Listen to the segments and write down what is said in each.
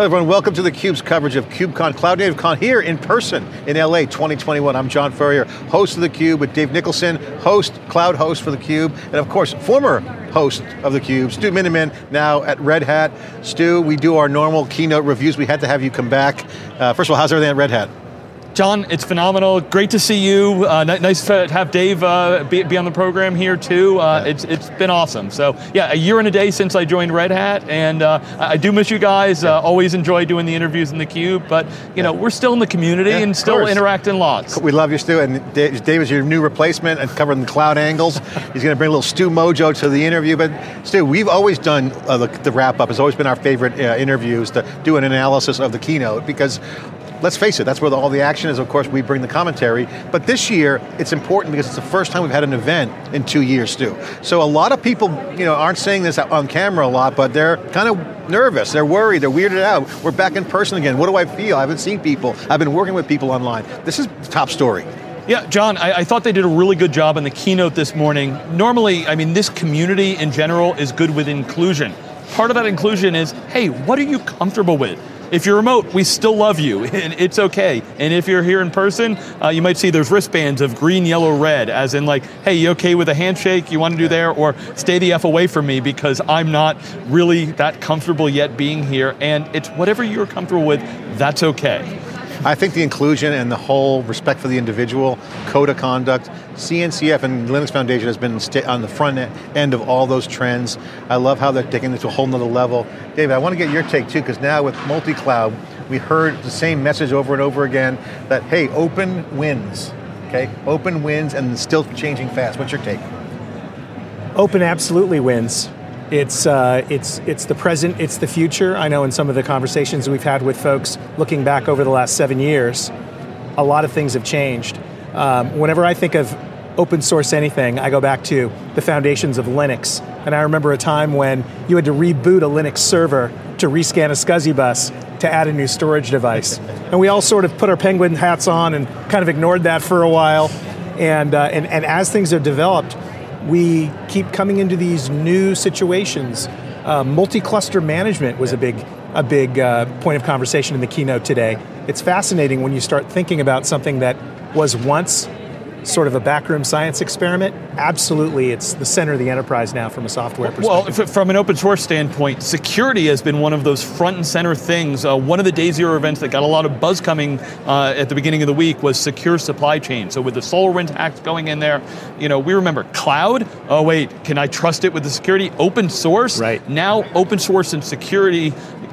Hello everyone, welcome to theCUBE's coverage of KubeCon, Cloud Native Con here in person in LA 2021. I'm John Furrier, host of theCUBE with Dave Nicholson, host, cloud host for theCUBE, and of course, former host of theCUBE, Stu Miniman, now at Red Hat. Stu, we do our normal keynote reviews. We had to have you come back. Uh, first of all, how's everything at Red Hat? John, it's phenomenal. Great to see you. Uh, nice to have Dave uh, be, be, on the program here too. Uh, it's, it's been awesome. So yeah, a year and a day since I joined Red Hat, and uh, I do miss you guys. Uh, always enjoy doing the interviews in the Cube, but you know we're still in the community yeah, and still course. interacting lots. We love you, Stu, and Dave is your new replacement and covering the cloud angles. He's going to bring a little Stu mojo to the interview. But Stu, we've always done uh, the, the wrap up. It's always been our favorite interviews to do an analysis of the keynote because let's face it, that's where the, all the action is. Of course, we bring the commentary. But this year, it's important because it's the first time we've had an event in two years, too. So a lot of people, you know, aren't saying this on camera a lot, but they're kind of nervous, they're worried, they're weirded out. We're back in person again. What do I feel? I haven't seen people. I've been working with people online. This is the top story. Yeah, John, I, I, thought they did a really good job in the keynote this morning. Normally, I mean, this community in general is good with inclusion. Part of that inclusion is, hey, what are you comfortable with? If you're remote, we still love you, and it's okay. And if you're here in person, uh, you might see there's wristbands of green, yellow, red, as in like, hey, you okay with a handshake you want to do there, or stay the F away from me because I'm not really that comfortable yet being here, and it's whatever you're comfortable with, that's okay. I think the inclusion and the whole respect for the individual, code of conduct, CNCF and Linux Foundation has been on the front end of all those trends. I love how they're taking it to a whole nother level. David, I want to get your take too, because now with multi-cloud, we heard the same message over and over again that, hey, open wins, okay? Open wins and still changing fast. What's your take? Open absolutely wins. It's, uh, it's, it's the present, it's the future. I know in some of the conversations we've had with folks looking back over the last seven years, a lot of things have changed. Um, whenever I think of open source anything, I go back to the foundations of Linux. And I remember a time when you had to reboot a Linux server to rescan a SCSI bus to add a new storage device. and we all sort of put our penguin hats on and kind of ignored that for a while. And, uh, and, and as things have developed, we keep coming into these new situations. Uh, multi-cluster management was a big, a big uh, point of conversation in the keynote today. It's fascinating when you start thinking about something that was once sort of a backroom science experiment, absolutely it's the center of the enterprise now from a software perspective. Well, from an open source standpoint, security has been one of those front and center things. Uh, one of the day zero events that got a lot of buzz coming uh, at the beginning of the week was secure supply chain. So with the SolarWinds hacks going in there, you know, we remember cloud, oh wait, can I trust it with the security? Open source? Right. Now open source and security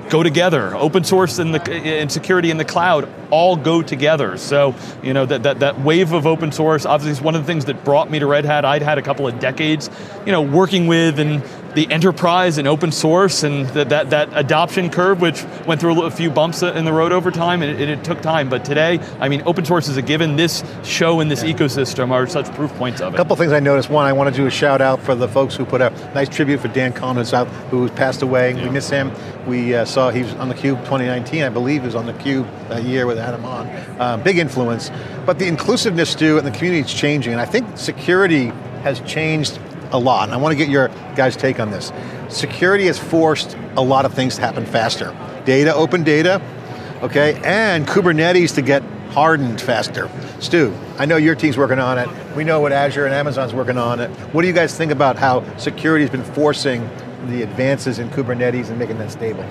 go together. Open source and, the, and security in the cloud all go together. So, you know, that, that, that wave of open source obviously is one of the things that brought me to Red Hat. I'd had a couple of decades, you know, working with and the enterprise and open source and that, that, that adoption curve, which went through a few bumps in the road over time, and it, it, took time. But today, I mean, open source is a given. This show and this yeah. ecosystem are such proof points of it. A couple things I noticed. One, I want to do a shout out for the folks who put a nice tribute for Dan Kohn out, who passed away. Yeah. We miss him. We uh, saw he was on the Cube 2019, I believe he was on the Cube that year with Adam on. Uh, big influence. But the inclusiveness, too, and the community is changing, and I think security has changed a lot, and I want to get your guys' take on this. Security has forced a lot of things to happen faster. Data, open data, okay, and Kubernetes to get hardened faster. Stu, I know your team's working on it. We know what Azure and Amazon's working on it. What do you guys think about how security has been forcing the advances in Kubernetes and making that stable?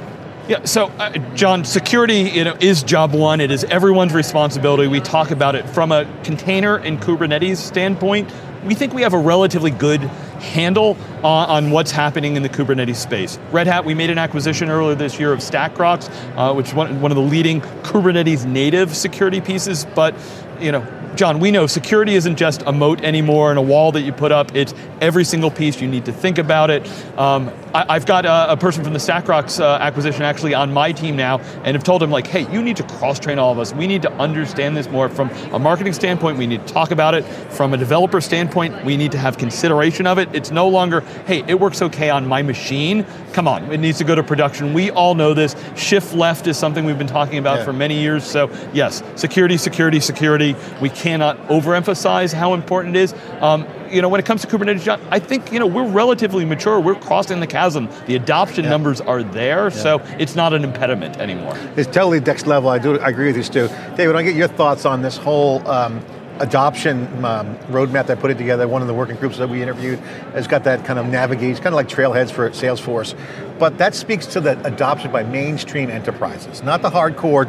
Yeah, so uh, John, security you know, is job one. It is everyone's responsibility. We talk about it from a container and Kubernetes standpoint. We think we have a relatively good handle on, what's happening in the Kubernetes space. Red Hat, we made an acquisition earlier this year of StackRox, uh, which is one, one of the leading Kubernetes native security pieces, but you know, John, we know security isn't just a moat anymore and a wall that you put up, it's every single piece, you need to think about it. Um, I, have got a, a, person from the StackRox uh, acquisition actually on my team now, and have told him like, hey, you need to cross-train all of us. We need to understand this more from a marketing standpoint, we need to talk about it. From a developer standpoint, we need to have consideration of it. It's no longer, hey, it works okay on my machine. Come on, it needs to go to production. We all know this. Shift left is something we've been talking about yeah. for many years, so yes, security, security, security. We cannot overemphasize how important it is. Um, you know, when it comes to Kubernetes, John, I think you know we're relatively mature. We're crossing the chasm. The adoption yeah. numbers are there, yeah. so it's not an impediment anymore. It's totally next level. I do. I agree with you, Stu. David, I get your thoughts on this whole. Um, adoption um, roadmap that I put it together. One of the working groups that we interviewed has got that kind of navigate, kind of like trailheads for Salesforce. But that speaks to the adoption by mainstream enterprises, not the hardcore,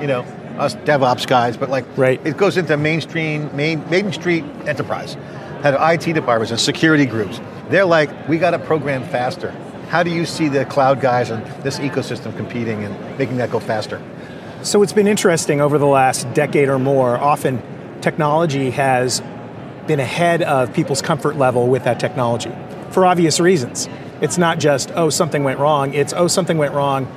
you know, us DevOps guys, but like right. it goes into mainstream, main, main street enterprise, had IT departments and security groups. They're like, we got to program faster. How do you see the cloud guys and this ecosystem competing and making that go faster? So it's been interesting over the last decade or more. Often technology has been ahead of people's comfort level with that technology for obvious reasons. It's not just, oh, something went wrong. It's, oh, something went wrong.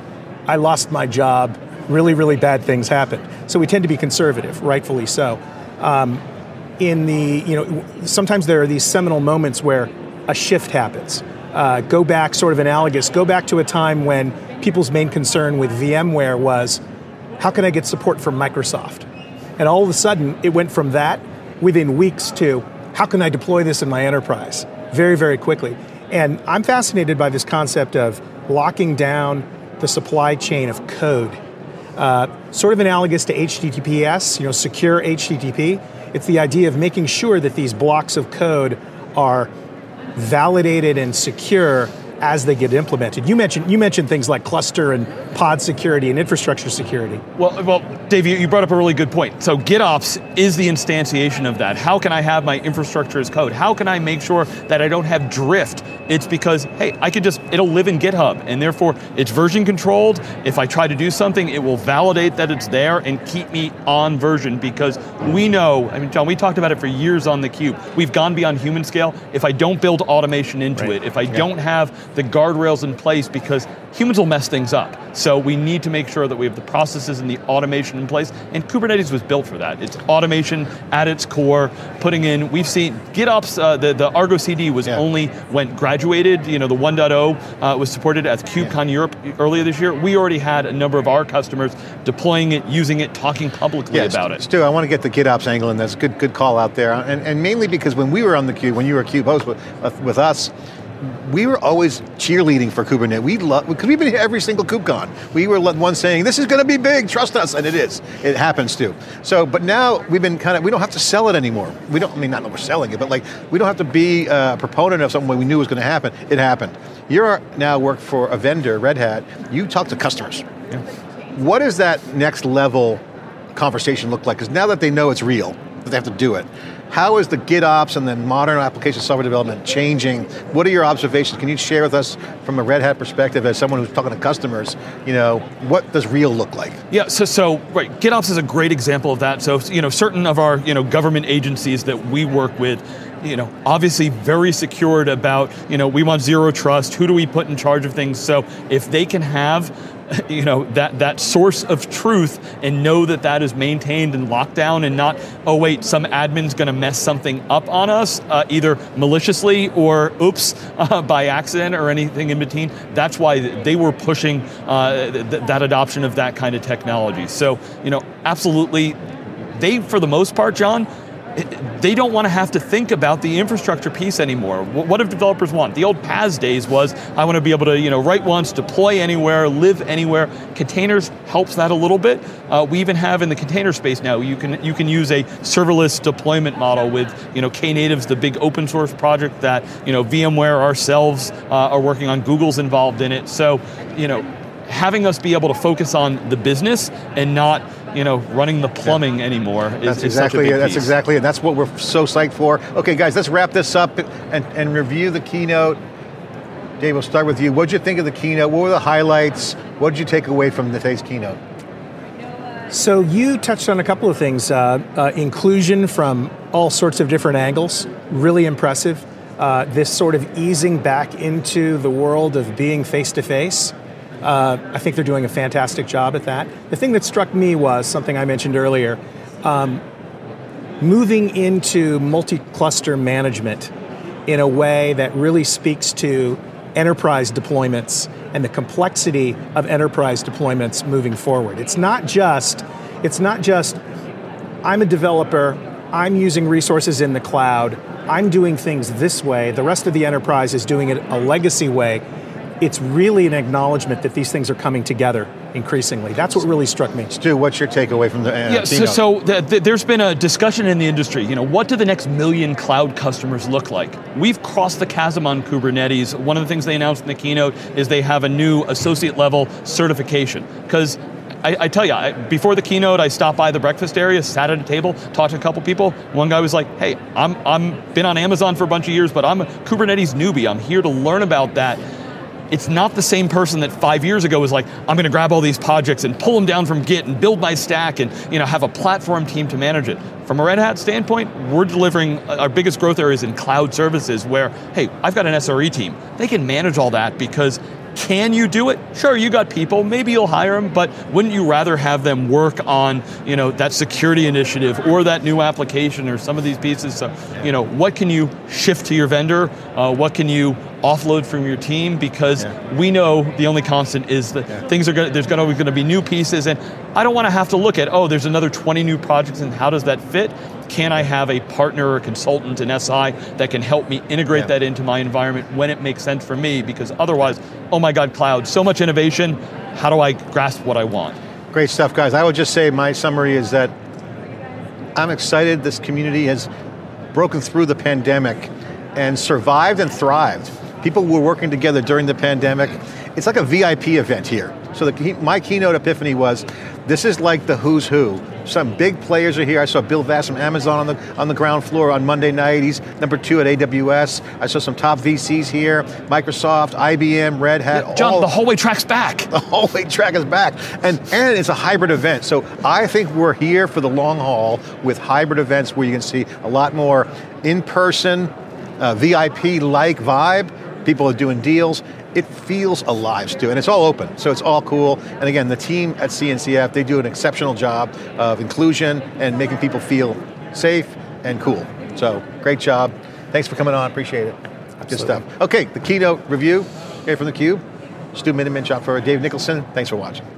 I lost my job. Really, really bad things happened. So we tend to be conservative, rightfully so. Um, in the, you know, sometimes there are these seminal moments where a shift happens. Uh, go back, sort of analogous, go back to a time when people's main concern with VMware was how can I get support from Microsoft? And all of a sudden, it went from that within weeks to how can I deploy this in my enterprise very, very quickly. And I'm fascinated by this concept of locking down the supply chain of code. Uh, sort of analogous to HTTPS, you know, secure HTTP. It's the idea of making sure that these blocks of code are validated and secure as they get implemented. You mentioned you mentioned things like cluster and pod security and infrastructure security. Well, well, Dave, you brought up a really good point. So GitOps is the instantiation of that. How can I have my infrastructure as code? How can I make sure that I don't have drift? It's because hey, I could just it'll live in GitHub, and therefore it's version controlled. If I try to do something, it will validate that it's there and keep me on version because we know. I mean, John, we talked about it for years on the cube. We've gone beyond human scale. If I don't build automation into right. it, if I yeah. don't have the guardrails in place because humans will mess things up. So we need to make sure that we have the processes and the automation in place. And Kubernetes was built for that. It's automation at its core, putting in, we've seen GitOps, uh, the, the Argo CD was yeah. only when graduated, you know, the 1.0 uh, was supported at KubeCon yeah. Europe earlier this year. We already had a number of our customers deploying it, using it, talking publicly yeah, about it. Stu, I want to get the GitOps angle, and that's a good, good call out there. And, and mainly because when we were on the Cube, when you were a Cube host with, with us, we were always cheerleading for Kubernetes. We love because we've been here every single KubeCon. We were the ones saying this is going to be big, trust us, and it is. It happens too. So, but now we've been kind of we don't have to sell it anymore. We don't. I mean, not that we're selling it, but like we don't have to be uh, a proponent of something we knew was going to happen. It happened. You're now work for a vendor, Red Hat. You talk to customers. Yeah. What does that next level conversation look like? Because now that they know it's real, that they have to do it how is the GitOps and then modern application software development changing? What are your observations? Can you share with us from a Red Hat perspective as someone who's talking to customers, you know, what does real look like? Yeah, so, so right, GitOps is a great example of that. So, you know, certain of our, you know, government agencies that we work with, you know, obviously very secured about, you know, we want zero trust, who do we put in charge of things? So if they can have you know that that source of truth and know that that is maintained and locked down and not oh wait some admin's going to mess something up on us uh, either maliciously or oops uh, by accident or anything in between. That's why they were pushing uh, th- that adoption of that kind of technology. So you know absolutely they for the most part john they don't want to have to think about the infrastructure piece anymore. What do developers want? The old PaaS days was, I want to be able to you know, write once, deploy anywhere, live anywhere. Containers helps that a little bit. Uh, we even have in the container space now, you can, you can use a serverless deployment model with you know, Knatives, the big open source project that you know, VMware ourselves uh, are working on, Google's involved in it. So, you know, having us be able to focus on the business and not you know running the plumbing yeah. anymore is, that's exactly it. That's exactly it. That's what we're so psyched for. Okay guys let's wrap this up and, and review the keynote. Dave we'll start with you. What did you think of the keynote? What were the highlights? What did you take away from today's keynote? So you touched on a couple of things uh, uh, inclusion from all sorts of different angles. Really impressive. Uh, this sort of easing back into the world of being face to face uh, I think they're doing a fantastic job at that. The thing that struck me was something I mentioned earlier um, moving into multi cluster management in a way that really speaks to enterprise deployments and the complexity of enterprise deployments moving forward. It's not just it's not just I'm a developer, I'm using resources in the cloud, I'm doing things this way, the rest of the enterprise is doing it a legacy way. It's really an acknowledgement that these things are coming together increasingly. That's what really struck me. Stu, what's your takeaway from the uh, yeah, so, so the, the, there's been a discussion in the industry. You know, what do the next million cloud customers look like? We've crossed the chasm on Kubernetes. One of the things they announced in the keynote is they have a new associate level certification because I, I, tell you, I, before the keynote, I stopped by the breakfast area, sat at a table, talked to a couple people. One guy was like, "Hey, I'm I'm been on Amazon for a bunch of years, but I'm a Kubernetes newbie. I'm here to learn about that." It's not the same person that five years ago was like, "I'm going to grab all these projects and pull them down from Git and build my stack and you know have a platform team to manage it." From a Red Hat standpoint, we're delivering uh, our biggest growth areas in cloud services, where hey, I've got an SRE team. They can manage all that because can you do it? Sure, you got people, maybe you'll hire them, but wouldn't you rather have them work on, you know, that security initiative or that new application or some of these pieces? So, you know, what can you shift to your vendor? Uh, what can you offload from your team because yeah. we know the only constant is that yeah. things are going there's going to be new pieces. And I don't want to have to look at oh there's another 20 new projects and how does that fit? Can I have a partner or consultant an SI that can help me integrate yeah. that into my environment when it makes sense for me? Because otherwise oh my god cloud so much innovation. How do I grasp what I want? Great stuff guys. I would just say my summary is that I'm excited this community has broken through the pandemic and survived and thrived People were working together during the pandemic. It's like a VIP event here. So the, my keynote epiphany was, this is like the who's who. Some big players are here. I saw Bill Vass from Amazon on the, on the ground floor on Monday night. He's number two at AWS. I saw some top VCs here, Microsoft, IBM, Red Hat. Yeah, John, all, the hallway track's back. The hallway track is back. And, and it's a hybrid event. So I think we're here for the long haul with hybrid events where you can see a lot more in-person, uh, VIP-like vibe, people are doing deals. It feels alive, Stu, and it's all open, so it's all cool. And again, the team at CNCF, they do an exceptional job of inclusion and making people feel safe and cool. So, great job. Thanks for coming on, appreciate it. Absolutely. Good stuff. Okay, the keynote review here from theCUBE. Stu Miniman, for Dave Nicholson. Thanks for watching.